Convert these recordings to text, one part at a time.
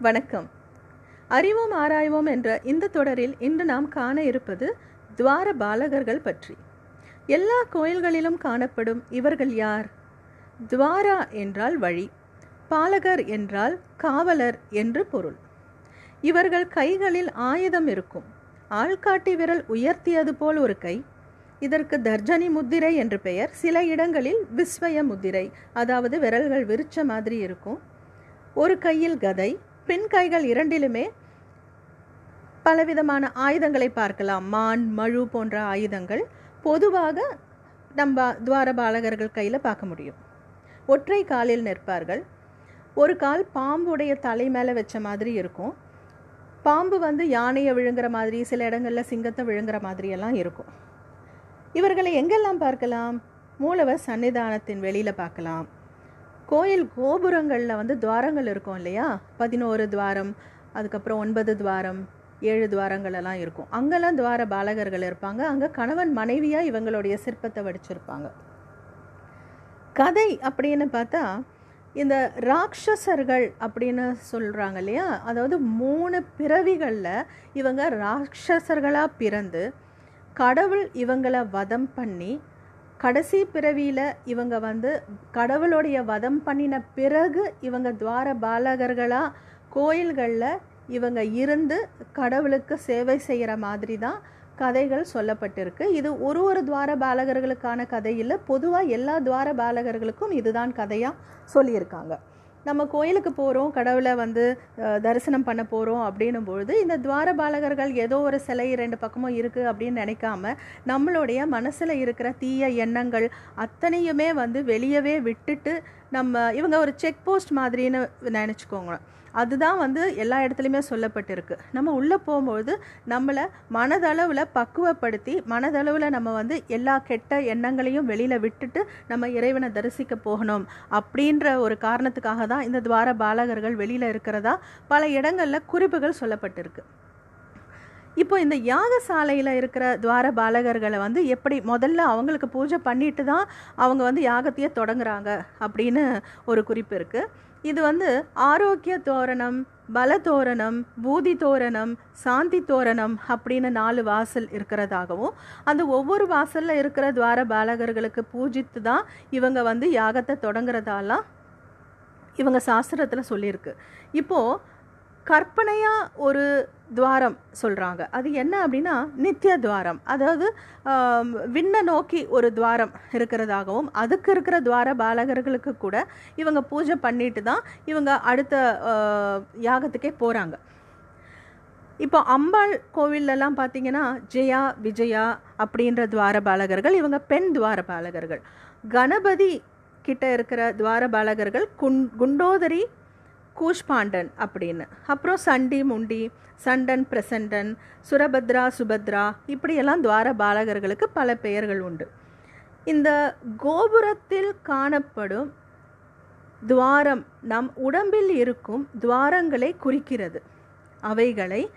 வணக்கம். அறிவோம் ஆராய்வோம் என்ற இந்த தொடரில் இன்று நாம் காண இருப்பது துவார பாலகர்கள் பற்றி. எல்லா கோயில்களிலும் காணப்படும் இவர்கள் யார்? துவாரா என்றால் வழி பாலகர் என்றால் காவலர் என்று பொருள். இவர்கள் கைகளில் ஆயுதம் இருக்கும். ஆள்காட்டி விரல் உயர்த்தியது போல் ஒரு கை. இதற்கு தர்ஜனி முத்திரை என்று பெயர். சில இடங்களில் விஸ்வய முத்திரை அதாவது விரல்கள் விரிச்ச மாதிரி இருக்கும். ஒரு கையில் கதை பின் கைகள் இரண்டிலுமே பலவிதமான ஆயுதங்களை பார்க்கலாம். மான் மழு போன்ற ஆயுதங்கள் பொதுவாக நம்ம துவார பாலகர்கள் கையில் பார்க்க முடியும். ஒற்றை காலில் நிற்பார்கள். ஒரு கால் பாம்புடைய தலை மேலே வச்ச மாதிரி இருக்கும். பாம்பு வந்து யானையை விழுங்குற மாதிரி சில இடங்களில் சிங்கத்தை விழுங்குற மாதிரியெல்லாம் இருக்கும். இவர்களை எங்கெல்லாம் பார்க்கலாம்? மூலவர் சன்னிதானத்தின் வெளியில் பார்க்கலாம். கோயில் கோபுரங்களில் வந்து துவாரங்கள் இருக்கும் இல்லையா? பதினோரு துவாரம் அதுக்கப்புறம் ஒன்பது துவாரம் ஏழு துவாரங்கள் எல்லாம் இருக்கும். அங்கெல்லாம் துவார பாலகர்கள் இருப்பாங்க. அங்கே கணவன் மனைவியாக இவங்களுடைய சிற்பத்தை வடிச்சிருப்பாங்க. கதை அப்படின்னு பார்த்தா இந்த ராட்சசர்கள் அப்படின்னு சொல்கிறாங்க இல்லையா? அதாவது மூணு பிறவிகளில் இவங்க ராட்சசர்களாக பிறந்து கடவுள் இவங்களை வதம் பண்ணி கடைசி பிறவியில் இவங்க வந்து கடவுளுடைய வதம் பண்ணின பிறகு இவங்க துவார பாலகர்களாக கோயில்களில் இவங்க இருந்து கடவுளுக்கு சேவை செய்கிற மாதிரி தான் கதைகள் சொல்லப்பட்டிருக்கு. இது ஒரு ஒரு துவார பாலகர்களுக்கான கதையில் பொதுவாக எல்லா துவார பாலகர்களுக்கும் இதுதான் கதையாக சொல்லியிருக்காங்க. நம்ம கோயிலுக்கு போகிறோம் கடவுளை வந்து தரிசனம் பண்ண போகிறோம் அப்படின்னும் பொழுது இந்த துவார பாலகர்கள் ஏதோ ஒரு சிலை ரெண்டு பக்கமும் இருக்குது அப்படின்னு நினைக்காம நம்மளுடைய மனசில் இருக்கிற தீய எண்ணங்கள் அத்தனையுமே வந்து வெளியவே விட்டுட்டு நம்ம இவங்க ஒரு செக் போஸ்ட் மாதிரின்னு நினச்சிக்கோங்க. அதுதான் வந்து எல்லா இடத்துலையுமே சொல்லப்பட்டிருக்கு. நம்ம உள்ளே போகும்பொழுது நம்மளை மனதளவில் பக்குவப்படுத்தி மனதளவில் நம்ம வந்து எல்லா கெட்ட எண்ணங்களையும் வெளியில் விட்டுட்டு நம்ம இறைவனை தரிசிக்க போகணும் அப்படின்ற ஒரு காரணத்துக்காக தான் இந்த துவார பாலகர்கள் வெளியில் இருக்கிறதா பல இடங்களில் குறிப்புகள் சொல்லப்பட்டிருக்கு. இப்போ இந்த யாகசாலையில் இருக்கிற துவார பாலகர்களை வந்து எப்படி முதல்ல அவங்களுக்கு பூஜை பண்ணிட்டு தான் அவங்க வந்து யாகத்தையே தொடங்குறாங்க அப்படின்னு ஒரு குறிப்பு இருக்குது இது வந்து ஆரோக்கிய தோரணம் பல தோரணம் பூதி தோரணம் சாந்தி தோரணம் அப்படின்னு நாலு வாசல் இருக்கிறதாகவும் அந்த ஒவ்வொரு வாசலில் இருக்கிற துவார பாலகர்களுக்கு பூஜித்து தான் இவங்க வந்து யாகத்தை தொடங்குறதாலாம் இவங்க சாஸ்திரத்தில் சொல்லியிருக்கு. இப்போது கற்பனையாக ஒரு துவாரம் சொல்கிறாங்க அது என்ன அப்படின்னா நித்திய துவாரம். அதாவது விண்ணை நோக்கி ஒரு துவாரம் இருக்கிறதாகவும் அதுக்கு இருக்கிற துவார பாலகர்களுக்கு கூட இவங்க பூஜை பண்ணிட்டு தான் இவங்க அடுத்த யாகத்துக்கே போகிறாங்க இப்போ அம்பாள் கோவிலெல்லாம் பார்த்தீங்கன்னா ஜெயா விஜயா அப்படின்ற துவார பாலகர்கள் இவங்க பெண் துவார பாலகர்கள். கணபதி கிட்ட இருக்கிற துவார பாலகர்கள் குண் குண்டோதரி கூஷ்பாண்டன் அப்படின்னு. அப்புறம் சண்டி முண்டி சண்டன் பிரசண்டன் சுரபத்ரா சுபத்ரா இப்படியெல்லாம் துவார பாலகர்களுக்கு பல பெயர்கள் உண்டு. இந்த கோபுரத்தில் காணப்படும் துவாரம் நம் உடம்பில் இருக்கும் துவாரங்களை குறிக்கிறது. அவைகளை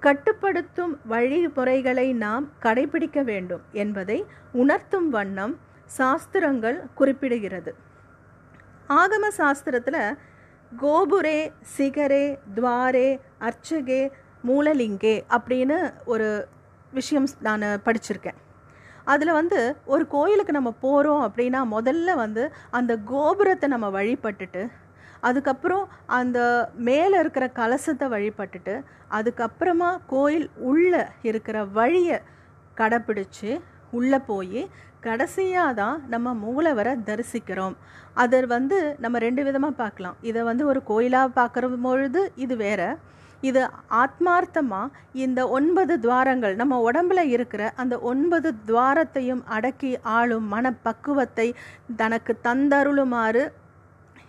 கட்டுப்படுத்தும் வழிமுறைகளை நாம் கடைபிடிக்க வேண்டும் என்பதை உணர்த்தும் வண்ணம் சாஸ்திரங்கள் குறிப்பிடுகிறது. ஆகம சாஸ்திரத்தில் கோபுரே சிகரே துவாரே அர்ச்சகே மூலலிங்கே அப்படின்னு ஒரு விஷயம் நான் படிச்சிருக்கேன். அதில் வந்து ஒரு கோயிலுக்கு நம்ம போகிறோம் அப்படின்னா முதல்ல வந்து அந்த கோபுரத்தை நம்ம வழிபட்டுட்டு அதுக்கப்புறம் அந்த மேலே இருக்கிற கலசத்தை வழிபட்டுட்டு அதுக்கப்புறமா கோயில் உள்ளே இருக்கிற வழியை கடைப்பிடிச்சு உள்ளே போய் கடைசியாக தான் நம்ம மூலவரை தரிசிக்கிறோம். அதை வந்து நம்ம ரெண்டு விதமாக பார்க்கலாம். இதை வந்து ஒரு கோயிலாக பார்க்குற பொழுது இது வேற. இது ஆத்மார்த்தமாக இந்த ஒன்பது துவாரங்கள் நம்ம உடம்புல இருக்கிற அந்த ஒன்பது துவாரத்தையும் அடக்கி ஆளும் மனப்பக்குவத்தை தனக்கு தந்தருளுமாறு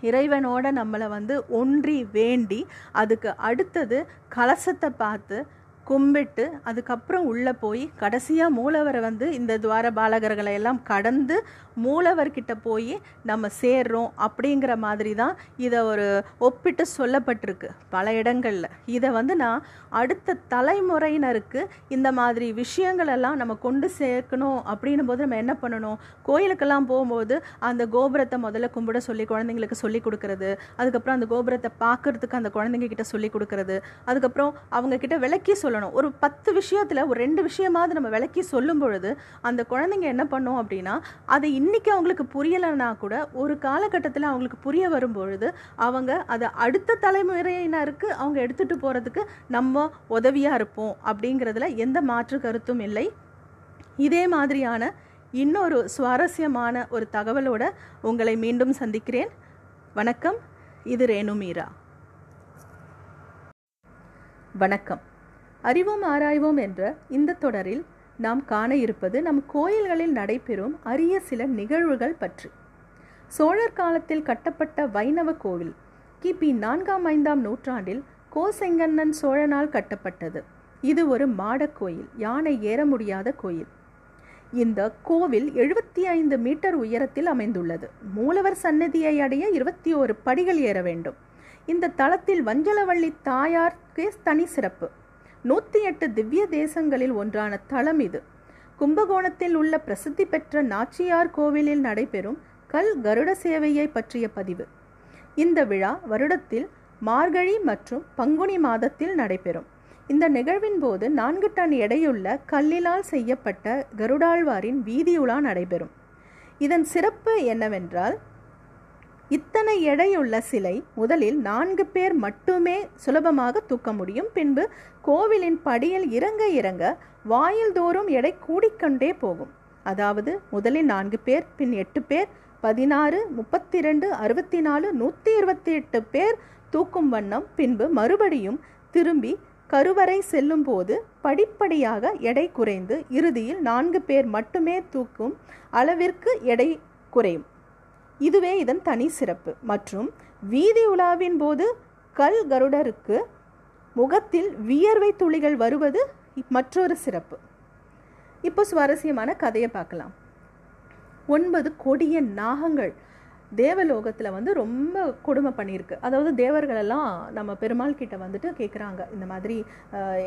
இறைவனோட நம்மளை வந்து ஒன்றி வேண்டி அதுக்கு அடுத்தது கலசத்தை பார்த்து கும்பிட்டு அதுக்கப்புறம் உள்ளே போய் கடைசியாக மூலவரை வந்து இந்த துவார பாலகர்களை எல்லாம் கடந்து மூலவர்கிட்ட போய் நம்ம சேர்றோம் அப்படிங்கிற மாதிரி தான் இதை ஒரு ஒப்பிட்டு சொல்லப்பட்டிருக்கு பல இடங்களில். இதை வந்து நான் அடுத்த தலைமுறையினருக்கு இந்த மாதிரி விஷயங்களெல்லாம் நம்ம கொண்டு சேர்க்கணும் அப்படின்னும் போது நம்ம என்ன பண்ணணும்? கோயிலுக்கெல்லாம் போகும்போது அந்த கோபுரத்தை முதல்ல கும்பிட சொல்லி குழந்தைங்களுக்கு சொல்லி கொடுக்கறது அதுக்கப்புறம் அந்த கோபுரத்தை பார்க்கறதுக்கு அந்த குழந்தைங்க கிட்ட சொல்லி கொடுக்கறது அதுக்கப்புறம் அவங்க கிட்ட விளக்கி சொல்லணும். ஒரு பத்து விஷயத்தில் ஒரு ரெண்டு விஷயமாவது நம்ம விளக்கி சொல்லும் பொழுது அந்த குழந்தைங்க என்ன பண்ணும் அப்படின்னா அதை இன்னைக்கு அவங்களுக்கு புரியலைன்னா கூட ஒரு காலகட்டத்தில் அவங்களுக்கு புரிய வரும்பொழுது அவங்க அதை அடுத்த தலைமுறையினருக்கு அவங்க எடுத்துகிட்டு போகிறதுக்கு நம்ம உதவியாக இருப்போம் அப்படிங்கிறதுல எந்த மாற்று கருத்தும் இல்லை. இதே மாதிரியான இன்னொரு சுவாரஸ்யமான ஒரு தகவலோட உங்களை மீண்டும் சந்திக்கிறேன். வணக்கம். இது ரேணு மீரா. வணக்கம். அறிவோம் ஆராய்வோம் என்ற இந்த தொடரில் நாம் காண இருப்பது நம் கோயில்களில் நடைபெறும் அரிய சில நிகழ்வுகள் பற்றி. சோழர் காலத்தில் கட்டப்பட்ட வைணவ கோவில் கிபி நான்காம் ஐந்தாம் நூற்றாண்டில் கோசெங்கண்ணன் சோழனால் கட்டப்பட்டது. இது ஒரு மாடக் கோயில் யானை ஏற முடியாத கோயில். இந்த கோவில் எழுபத்தி ஐந்து மீட்டர் உயரத்தில் அமைந்துள்ளது. மூலவர் சன்னதியை அடைய இருபத்தி ஓரு படிகள் ஏற வேண்டும். இந்த தளத்தில் வஞ்சலவள்ளி தாயார்க்கே தனி சிறப்பு. நூற்றி எட்டு திவ்ய தேசங்களில் ஒன்றான தலம் இது. கும்பகோணத்தில் உள்ள பிரசித்தி பெற்ற நாச்சியார் கோவிலில் நடைபெறும் கல் கருட சேவையை பற்றிய பதிவு. இந்த விழா வருடத்தில் மார்கழி மற்றும் பங்குனி மாதத்தில் நடைபெறும். இந்த நிகழ்வின் போது நான்கு டன் எடையுள்ள கல்லிலால் செய்யப்பட்ட கருடாழ்வாரின் வீதியுலா நடைபெறும். இதன் சிறப்பு என்னவென்றால் இத்தனை எடையுள்ள சிலை முதலில் நான்கு பேர் மட்டுமே சுலபமாக தூக்க முடியும். பின்பு கோவிலின் படியில் இறங்க இறங்க வாயில் தோறும் எடை கூடிக்கொண்டே போகும். அதாவது முதலில் நான்கு பேர் பின் எட்டு பேர் பதினாறு முப்பத்தி ரெண்டு அறுபத்தி நாலு நூற்றி இருபத்தி எட்டு பேர் தூக்கும் வண்ணம். பின்பு மறுபடியும் திரும்பி கருவறை செல்லும் போது படிப்படியாக எடை குறைந்து இறுதியில் நான்கு பேர் மட்டுமே தூக்கும் அளவிற்கு எடை குறையும். இதுவே இதன் தனி சிறப்பு. மற்றும் வீதி உலாவின் போது கல் கருடருக்கு முகத்தில் வியர்வை துளிகள் வருவது மற்றொரு சிறப்பு. இப்போ சுவாரஸ்யமான கதையை பார்க்கலாம். ஒன்பது கொடிய நாகங்கள். தேவலோகத்தில் வந்து ரொம்ப கொடுமை பண்ணியிருக்கு. அதாவது தேவர்களெல்லாம் நம்ம பெருமாள் கிட்ட வந்துட்டு கேட்குறாங்க இந்த மாதிரி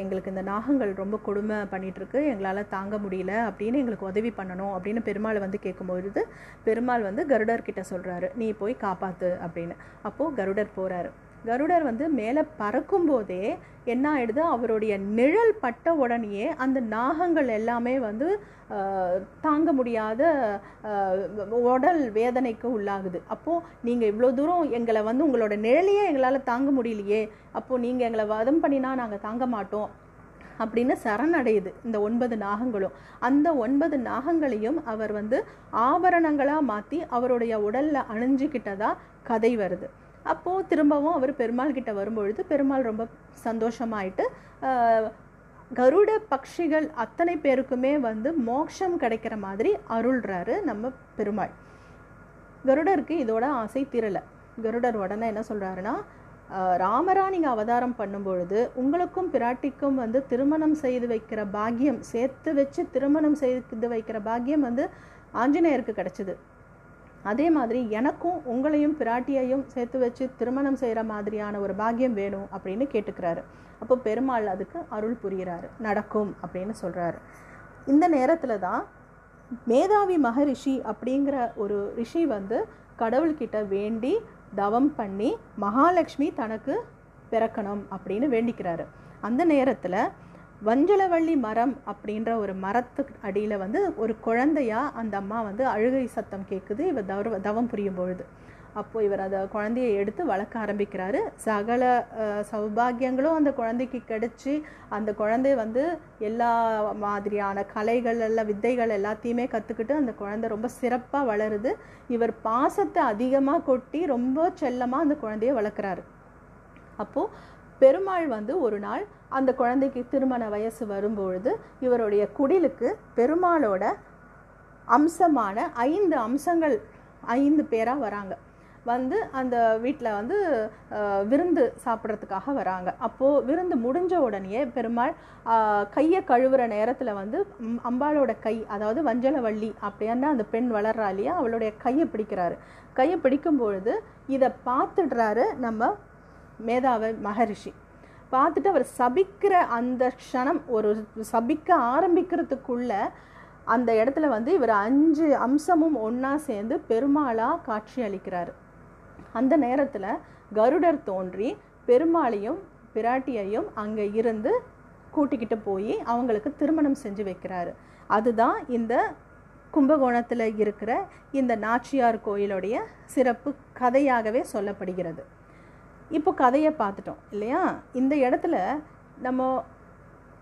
எங்களுக்கு இந்த நாகங்கள் ரொம்ப கொடுமை பண்ணிகிட்ருக்கு எங்களால் தாங்க முடியல அப்படின்னு எங்களுக்கு உதவி பண்ணணும் அப்படின்னு பெருமாள் வந்து கேட்கும்பொழுது பெருமாள் வந்து கருடர்கிட்ட சொல்கிறாரு நீ போய் காப்பாற்று அப்படின்னு. அப்போது கருடர் போகிறாரு கருடர் வந்து மேலே பறக்கும்போதே என்ன ஆயிடுது? அவருடைய நிழல் பட்ட உடனேயே அந்த நாகங்கள் எல்லாமே வந்து தாங்க முடியாத உடல் வேதனைக்கு உள்ளாகுது. அப்போது நீங்கள் இவ்வளோ தூரம் எங்களை வந்து உங்களோட நிழலையே எங்களால் தாங்க முடியலையே. அப்போது நீங்கள் எங்களை வதம் பண்ணினா நாங்கள் தாங்க மாட்டோம் அப்படின்னு சரணடையுது இந்த ஒன்பது நாகங்களும். அந்த ஒன்பது நாகங்களையும் அவர் வந்து ஆபரணங்களாக மாற்றி அவருடைய உடலில் அணிஞ்சிக்கிட்டதாக கதை வருது. அப்போது திரும்பவும் அவர் பெருமாள் கிட்ட வரும்பொழுது பெருமாள் ரொம்ப சந்தோஷமாயிட்டு கருட பக்ஷிகள் அத்தனை பேருக்குமே வந்து மோட்சம் கிடைக்கிற மாதிரி அருள்றாரு நம்ம பெருமாள். கருடருக்கு இதோட ஆசை தீரலை. கருடர் உடனே என்ன சொல்கிறாருன்னா ராமரா நீங்கள் அவதாரம் பண்ணும்பொழுது உங்களுக்கும் பிராட்டிக்கும் வந்து திருமணம் செய்து வைக்கிற பாக்கியம் சேர்த்து வச்சு திருமணம் செய்து வைக்கிற பாக்கியம் வந்து ஆஞ்சநேயருக்கு கிடச்சிது. அதே மாதிரி எனக்கும் உங்களையும் பிராட்டியையும் சேர்த்து வச்சு திருமணம் செய்கிற மாதிரியான ஒரு பாக்கியம் வேணும் அப்படின்னு கேட்டுக்கிறாரு. அப்போ பெருமாள் அதுக்கு அருள் புரிகிறாரு நடக்கும் அப்படின்னு சொல்கிறாரு இந்த நேரத்தில் தான் மேதாவி மகரிஷி அப்படிங்கிற ஒரு ரிஷி வந்து கடவுள்கிட்ட வேண்டி தவம் பண்ணி மகாலட்சுமி தனக்கு பிறக்கணும் அப்படின்னு வேண்டிக்கிறாரு. அந்த நேரத்தில் வஞ்சலவள்ளி மரம் அப்படின்ற ஒரு மரத்துக்கு அடியில் வந்து ஒரு குழந்தையா அந்த அம்மா வந்து அழுகை சத்தம் கேட்குது இவர் தவ தவம் புரியும் பொழுது. அப்போ இவர் அந்த குழந்தையை எடுத்து வளர்க்க ஆரம்பிக்கிறாரு. சகல சௌபாகியங்களும் அந்த குழந்தைக்கு கிடச்சி அந்த குழந்தை வந்து எல்லா மாதிரியான கலைகள் எல்லாம் வித்தைகள் எல்லாத்தையுமே கற்றுக்கிட்டு அந்த குழந்தை ரொம்ப சிறப்பாக வளருது. இவர் பாசத்தை அதிகமாக கொட்டி ரொம்ப செல்லமாக அந்த குழந்தைய வளர்க்குறாரு. அப்போது பெருமாள் வந்து ஒரு நாள் அந்த குழந்தைக்கு திருமண வயசு வரும்பொழுது இவருடைய குடிலுக்கு பெருமாளோட அம்சமான ஐந்து அம்சங்கள் ஐந்து பேராக வராங்க. வந்து அந்த வீட்டில் வந்து விருந்து சாப்பிட்றதுக்காக வராங்க. அப்போது விருந்து முடிஞ்ச உடனே பெருமாள் கையை கழுவுற நேரத்தில் வந்து அம்பாளோட கை அதாவது வஞ்சலவள்ளி அப்படின்னா அந்த பெண் வளர்றா இல்லையா அவளுடைய கையை பிடிக்கிறாரு. கையை பிடிக்கும் பொழுது இதை பார்த்துடுறாரு நம்ம மேதாவை மகரிஷி. பார்த்துட்டு அவர் சபிக்கிற அந்த க்ஷணம் ஒரு சபிக்க ஆரம்பிக்கிறதுக்குள்ள அந்த இடத்துல வந்து இவர் அஞ்சு அம்சமும் ஒன்றா சேர்ந்து பெருமாளாக காட்சி அளிக்கிறார். அந்த நேரத்தில் கருடர் தோன்றி பெருமாளையும் பிராட்டியையும் அங்கே இருந்து கூட்டிக்கிட்டு போய் அவங்களுக்கு திருமணம் செஞ்சு வைக்கிறாரு. அதுதான் இந்த கும்பகோணத்தில் இருக்கிற இந்த நாச்சியார் கோயிலுடைய சிறப்பு கதையாகவே சொல்லப்படுகிறது. இப்போ கதையை பார்த்துட்டோம் இல்லையா? இந்த இடத்துல நம்ம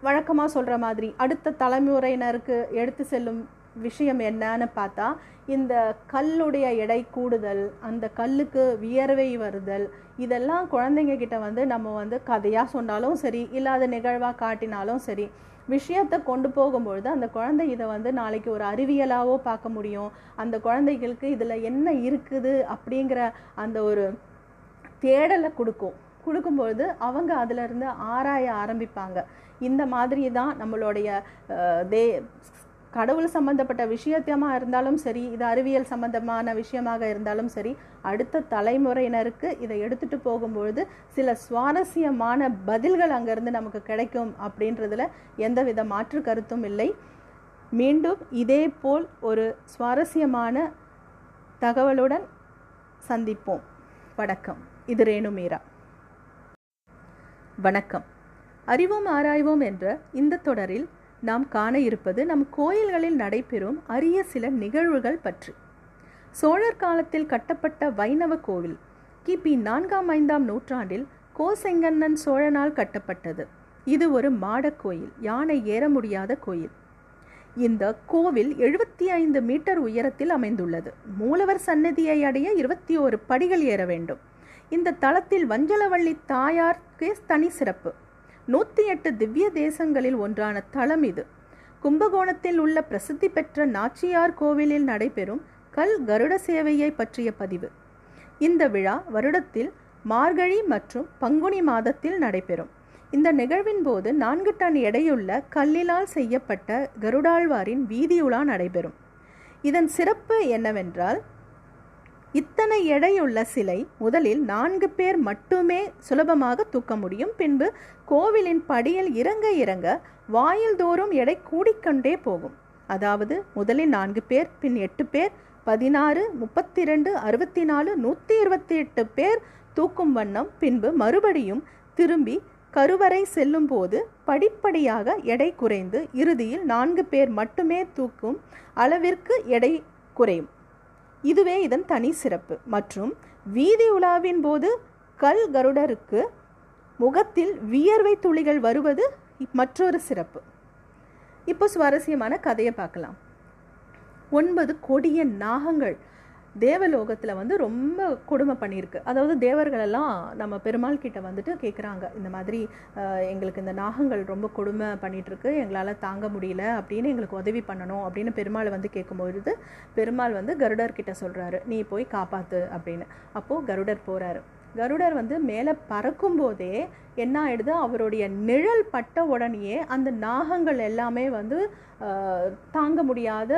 வழக்கமாக சொல்கிற மாதிரி அடுத்த தலைமுறையினருக்கு எடுத்து செல்லும் விஷயம் என்னன்னு பார்த்தா இந்த கல்லுடைய எடை கூடுதல் அந்த கல்லுக்கு வியர்வை வருதல் இதெல்லாம் குழந்தைங்க கிட்ட வந்து நம்ம வந்து கதையாக சொன்னாலும் சரி இல்லாத நிகழ்வாக காட்டினாலும் சரி விஷயத்தை கொண்டு போகும்பொழுது அந்த குழந்தை இதை வந்து நாளைக்கு ஒரு அறிவியலாகவோ பார்க்க முடியும். அந்த குழந்தைகளுக்கு இதில் என்ன இருக்குது அப்படிங்கிற அந்த ஒரு தேடலை கொடுக்கும். கொடுக்கும்பொழுது அவங்க அதிலிருந்து ஆராய ஆரம்பிப்பாங்க. இந்த மாதிரி தான் நம்மளுடைய தே கடவுள் சம்பந்தப்பட்ட விஷயத்தமாக இருந்தாலும் சரி இது அறிவியல் சம்பந்தமான விஷயமாக இருந்தாலும் சரி அடுத்த தலைமுறையினருக்கு இதை எடுத்துட்டு போகும்பொழுது சில சுவாரஸ்யமான பதில்கள் அங்கேருந்து நமக்கு கிடைக்கும் அப்படின்றதுல எந்தவித மாற்று கருத்தும் இல்லை. மீண்டும் இதே போல் ஒரு சுவாரஸ்யமான தகவலுடன் சந்திப்போம். வணக்கம். இது ரேணு மீரா. வணக்கம். அறிவோம் ஆராய்வோம் என்ற இந்த தொடரில் நாம் காண இருப்பது நம் கோயில்களில் நடைபெறும் அரிய சில நிகழ்வுகள் பற்றி. சோழர் காலத்தில் கட்டப்பட்ட வைணவ கோவில் கிபி நான்காம் ஐந்தாம் நூற்றாண்டில் கோசெங்கண்ணன் சோழனால் கட்டப்பட்டது. இது ஒரு மாடக் கோயில் யானை ஏற முடியாத கோயில். இந்த கோவில் எழுபத்தி ஐந்து மீட்டர் உயரத்தில் அமைந்துள்ளது. மூலவர் சன்னதியை அடைய இருபத்தி ஓரு படிகள் ஏற வேண்டும். இந்த தளத்தில் வஞ்சலவள்ளி தாயார்க்கே தனி சிறப்பு. நூற்றி எட்டு திவ்ய தேசங்களில் ஒன்றான தலம் இது. கும்பகோணத்தில் உள்ள பிரசித்தி பெற்ற நாச்சியார் கோவிலில் நடைபெறும் கல் கருட சேவையை பற்றிய பதிவு. இந்த விழா வருடத்தில் மார்கழி மற்றும் பங்குனி மாதத்தில் நடைபெறும். இந்த நிகழ்வின் போது நான்கு டன் எடையுள்ள கல்லிலால் செய்யப்பட்ட கருடாழ்வாரின் வீதியுலா நடைபெறும். இதன் சிறப்பு என்னவென்றால் இத்தனை எடையுள்ள சிலை முதலில் நான்கு பேர் மட்டுமே சுலபமாக தூக்க முடியும். பின்பு கோவிலின் படியில் இறங்க இறங்க வாயில் தோறும் எடை கூடிக்கொண்டே போகும். அதாவது முதலில் நான்கு பேர் பின் எட்டு பேர் பதினாறு முப்பத்தி ரெண்டு அறுபத்தி நாலு நூற்றி இருபத்தி எட்டு பேர் தூக்கும் வண்ணம் பின்பு மறுபடியும் திரும்பி கருவறை செல்லும்போது படிப்படியாக எடை குறைந்து இறுதியில் நான்கு பேர் மட்டுமே தூக்கும் அளவிற்கு எடை குறையும். இதுவே இதன் தனி சிறப்பு. மற்றும் வீதி உலாவின் போது கல் கருடருக்கு முகத்தில் வியர்வை துளிகள் வருவது மற்றொரு சிறப்பு. இப்போ சுவாரஸ்யமான கதையை பார்க்கலாம். ஒன்பது கொடிய நாகங்கள். தேவலோகத்தில் வந்து ரொம்ப கொடுமை பண்ணியிருக்கு. அதாவது தேவர்களெல்லாம் நம்ம பெருமாள் கிட்ட வந்துட்டு கேட்குறாங்க இந்த மாதிரி எங்களுக்கு இந்த நாகங்கள் ரொம்ப கொடுமை பண்ணிகிட்ருக்கு எங்களால் தாங்க முடியல அப்படின்னு எங்களுக்கு உதவி பண்ணணும் அப்படின்னு பெருமாள் வந்து கேட்கும்பொழுது பெருமாள் வந்து கருடர்கிட்ட சொல்கிறாரு நீ போய் காப்பாற்று அப்படின்னு. அப்போது கருடர் போகிறாரு கருடர் வந்து மேலே பறக்கும்போதே என்ன ஆயிடுது? அவருடைய நிழல் பட்ட உடனேயே அந்த நாகங்கள் எல்லாமே வந்து தாங்க முடியாத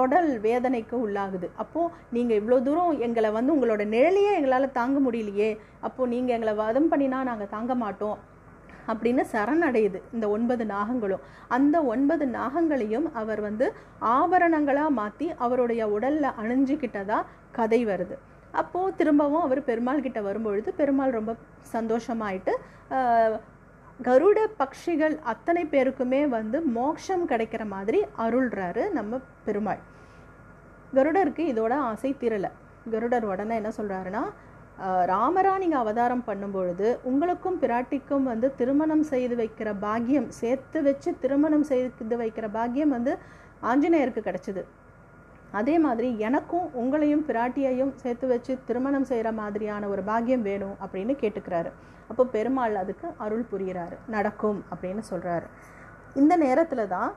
உடல் வேதனைக்கு உள்ளாகுது. அப்போது நீங்கள் இவ்வளோ தூரம் எங்களை வந்து உங்களோட நிழலையே எங்களால் தாங்க முடியலையே. அப்போது நீங்கள் எங்களை வதம் பண்ணினா நாங்கள் தாங்க மாட்டோம் அப்படின்னு சரணடையுது இந்த ஒன்பது நாகங்களும். அந்த ஒன்பது நாகங்களையும் அவர் வந்து ஆபரணங்களாக மாற்றி அவருடைய உடலில் அணிஞ்சிக்கிட்டதா கதை வருது. அப்போது திரும்பவும் அவர் பெருமாள் கிட்ட வரும்பொழுது பெருமாள் ரொம்ப சந்தோஷமாயிட்டு கருட பக்ஷிகள் அத்தனை பேருக்குமே வந்து மோட்சம் கிடைக்கிற மாதிரி அருள்றாரு நம்ம பெருமாள். கருடருக்கு இதோட ஆசை தீரலை கருடர் உடனே என்ன சொல்கிறாருன்னா ராமரா நீங்கள் அவதாரம் பண்ணும்பொழுது உங்களுக்கும் பிராட்டிக்கும் வந்து திருமணம் செய்து வைக்கிற பாக்கியம் சேர்த்து வச்சு திருமணம் செய்து வைக்கிற பாக்கியம் வந்து ஆஞ்சநேயருக்கு கிடைச்சிது. அதே மாதிரி எனக்கும் உங்களையும் பிராட்டியையும் சேர்த்து வச்சு திருமணம் செய்கிற மாதிரியான ஒரு பாக்கியம் வேணும் அப்படின்னு கேட்டுக்கிறாரு. அப்போ பெருமாள் அதுக்கு அருள் புரிகிறாரு நடக்கும் அப்படின்னு சொல்கிறாரு இந்த நேரத்தில் தான்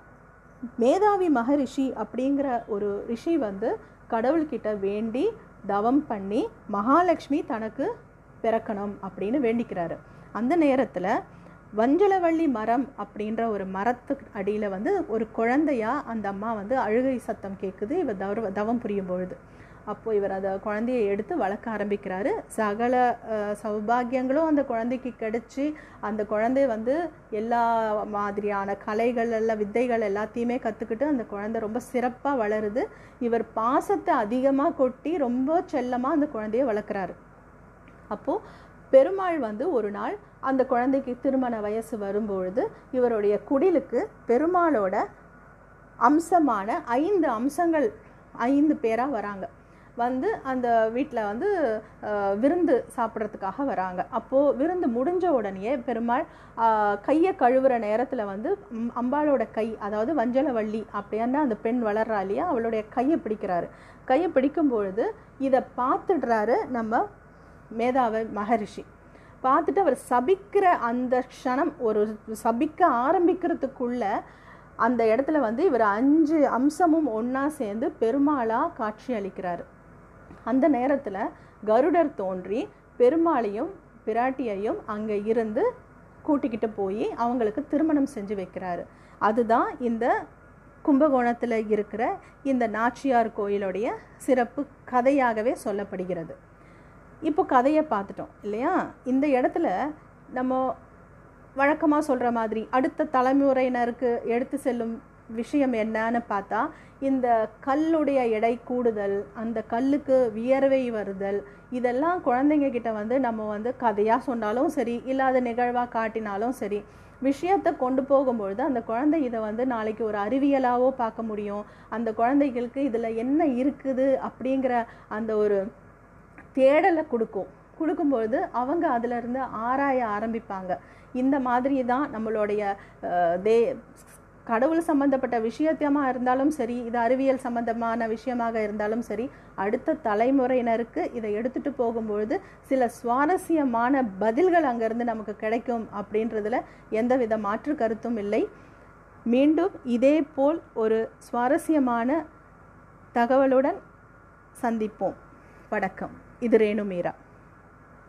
மேதாவி மகரிஷி அப்படிங்கிற ஒரு ரிஷி வந்து கடவுள்கிட்ட வேண்டி தவம் பண்ணி மகாலட்சுமி தனக்கு பிறக்கணும் அப்படின்னு வேண்டிக்கிறாரு. அந்த நேரத்தில் வஞ்சலவள்ளி மரம் அப்படின்ற ஒரு மரத்துக்கு அடியில் வந்து ஒரு குழந்தையா அந்த அம்மா வந்து அழுகை சத்தம் கேட்குது இவர் தவ தவம் புரியும் பொழுது. அப்போது இவர் அந்த குழந்தையை எடுத்து வளர்க்க ஆரம்பிக்கிறாரு. சகல சௌபாகியங்களும் அந்த குழந்தைக்கு கிடச்சி அந்த குழந்தை வந்து எல்லா மாதிரியான கலைகள் எல்லாம் வித்தைகள் எல்லாத்தையுமே கற்றுக்கிட்டு அந்த குழந்தை ரொம்ப சிறப்பாக வளருது. இவர் பாசத்தை அதிகமாக கொட்டி ரொம்ப செல்லமாக அந்த குழந்தையை வளர்க்குறாரு. அப்போது பெருமாள் வந்து ஒரு நாள் அந்த குழந்தைக்கு திருமண வயசு வரும்பொழுது இவருடைய குடிலுக்கு பெருமாளோட அம்சமான ஐந்து அம்சங்கள் ஐந்து பேராக வராங்க. வந்து அந்த வீட்டில் வந்து விருந்து சாப்பிட்றதுக்காக வராங்க. அப்போது விருந்து முடிஞ்ச உடனேயே பெருமாள் கையை கழுவுற நேரத்தில் வந்து அம்பாளோட கை அதாவது வஞ்சலவள்ளி அப்படின்னா அந்த பெண் வளர்றா இல்லையா அவளுடைய கையை பிடிக்கிறாரு. கையை பிடிக்கும் பொழுது இதை பார்த்துடுறாரு நம்ம மேதாவை மகரிஷி. பார்த்துட்டு அவர் சபிக்கிற அந்த க்ஷணம் ஒரு சபிக்க ஆரம்பிக்கிறதுக்குள்ள அந்த இடத்துல வந்து இவர் அஞ்சு அம்சமும் ஒன்றா சேர்ந்து பெருமாளாக காட்சி அளிக்கிறார். அந்த நேரத்தில் கருடர் தோன்றி பெருமாளையும் பிராட்டியையும் அங்கே இருந்து கூட்டிக்கிட்டு போய் அவங்களுக்கு திருமணம் செஞ்சு வைக்கிறாரு. அதுதான் இந்த கும்பகோணத்தில் இருக்கிற இந்த நாச்சியார் கோயிலுடைய சிறப்பு கதையாகவே சொல்லப்படுகிறது. இப்போ கதையை பார்த்துட்டோம் இல்லையா? இந்த இடத்துல நம்ம வழக்கமாக சொல்கிற மாதிரி அடுத்த தலைமுறையினருக்கு எடுத்து செல்லும் விஷயம் என்னன்னு பார்த்தா இந்த கல்லுடைய எடை கூடுதல் அந்த கல்லுக்கு வியர்வை வருதல் இதெல்லாம் குழந்தைங்க கிட்ட வந்து நம்ம வந்து கதையாக சொன்னாலும் சரி இல்லாத நிகழ்வாக காட்டினாலும் சரி விஷயத்தை கொண்டு போகும்பொழுது அந்த குழந்தை இதை வந்து நாளைக்கு ஒரு அறிவியலாகவோ பார்க்க முடியும். அந்த குழந்தைகளுக்கு இதில் என்ன இருக்குது அப்படிங்கிற அந்த ஒரு தேடலை கொடுக்கும். கொடுக்கும்பொழுது அவங்க அதிலிருந்து ஆராய ஆரம்பிப்பாங்க. இந்த மாதிரி தான் நம்மளுடைய தே கடவுள் சம்பந்தப்பட்ட விஷயத்தமாக இருந்தாலும் சரி இது அறிவியல் சம்பந்தமான விஷயமாக இருந்தாலும் சரி அடுத்த தலைமுறையினருக்கு இதை எடுத்துட்டு போகும்பொழுது சில சுவாரஸ்யமான பதில்கள் அங்கேருந்து நமக்கு கிடைக்கும் அப்படின்றதுல எந்தவித மாற்று கருத்தும் இல்லை. மீண்டும் இதே போல் ஒரு சுவாரஸ்யமான தகவலுடன் சந்திப்போம். வணக்கம். இது ரேணு மீரா